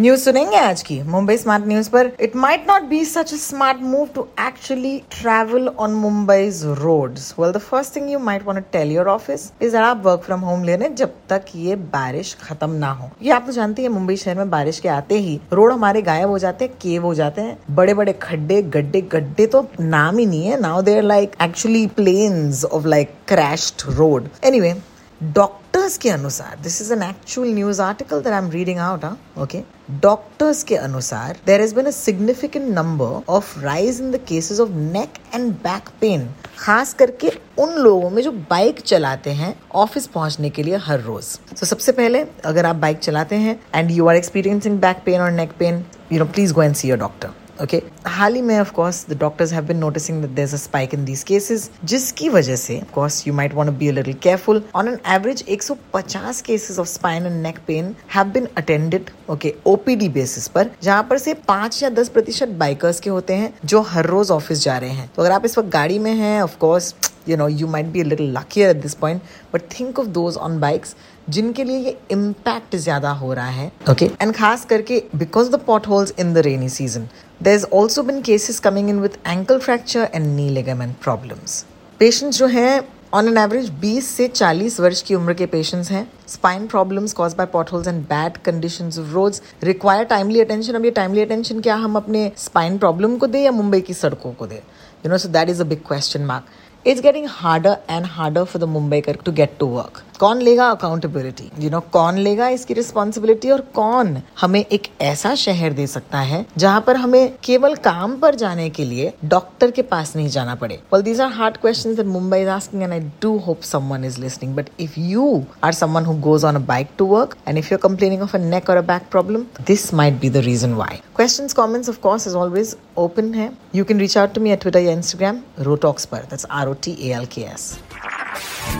News सुनेंगे आज की मुंबई स्मार्ट न्यूज़ पर। It might not be such smart move to actually travel on Mumbai roads well the first thing you might want tell your office is आप work from home लेने जब तक ये बारिश खत्म ना हो। ये आप तो जानती है, मुंबई शहर में बारिश के आते ही रोड हमारे गायब हो जाते हैं, केव हो जाते हैं। बड़े बड़े खड्डे, गड्ढे गड्ढे तो नाम ही नहीं है। Now there like actually planes of like crashed road any way anyway doctors के अनुसार this is an actual news article that I am reading out okay doctors के अनुसार there is been a significant number of rise in the cases of neck and back pain खास करके उन लोगों में जो बाइक चलाते हैं ऑफ़िस पहुँचने के लिए हर रोज। तो so, सबसे पहले अगर आप बाइक चलाते हैं and you are experiencing back pain और neck pain you know please go and see your doctor okay हाल ही में of course the doctors have been noticing that there is a spike in these cases जिसकी वजह से of course you might want to be a little careful on an average 150 cases of spine and neck pain have been attended okay OPD basis पर, जहाँ पर से पाँच या दस प्रतिशत बाइकर्स के होते हैं, जो हर रोज ऑफ़िस जा रहे हैं। तो अगर आप इस वक्त गाड़ी में हैं of course you know, you might be a little luckier at this point, but think of those on bikes जिनके लिए ये इम्पैक्ट ज़्यादा हो रहा है ओके एंड खास करके because the potholes in the rainy season there is also been cases coming in with ankle fracture and knee ligament problems patients जो हैं ऑन एन एवरेज 20 से 40 वर्ष की उम्र के पेशेंट्स हैं। Spine problems caused by potholes and bad conditions of roads require timely attention अब ये टाइमली अटेंशन क्या हम अपने स्पाइन प्रॉब्लम को दें या मुंबई की सड़कों को दें? You know so that is a big question mark it's getting harder and harder for the Mumbaikar to get to work. कौन लेगा अकाउंटेबिलिटी यू नो कौन लेगा इसकी रिस्पॉन्सिबिलिटी और कौन हमें एक ऐसा शहर दे सकता है जहाँ पर हमें केवल काम पर जाने के लिए डॉक्टर के पास नहीं जाना पड़े? Well these are hard question Mumbai is asking and I do hope someone is listening but if you are someone who goes on a bike to work and if you are complaining of a neck or a back problem this might be the reason why question comments of course is always open है you can reach out to me at Twitter या Instagram रोटॉक्स पर. That's R O T A L K S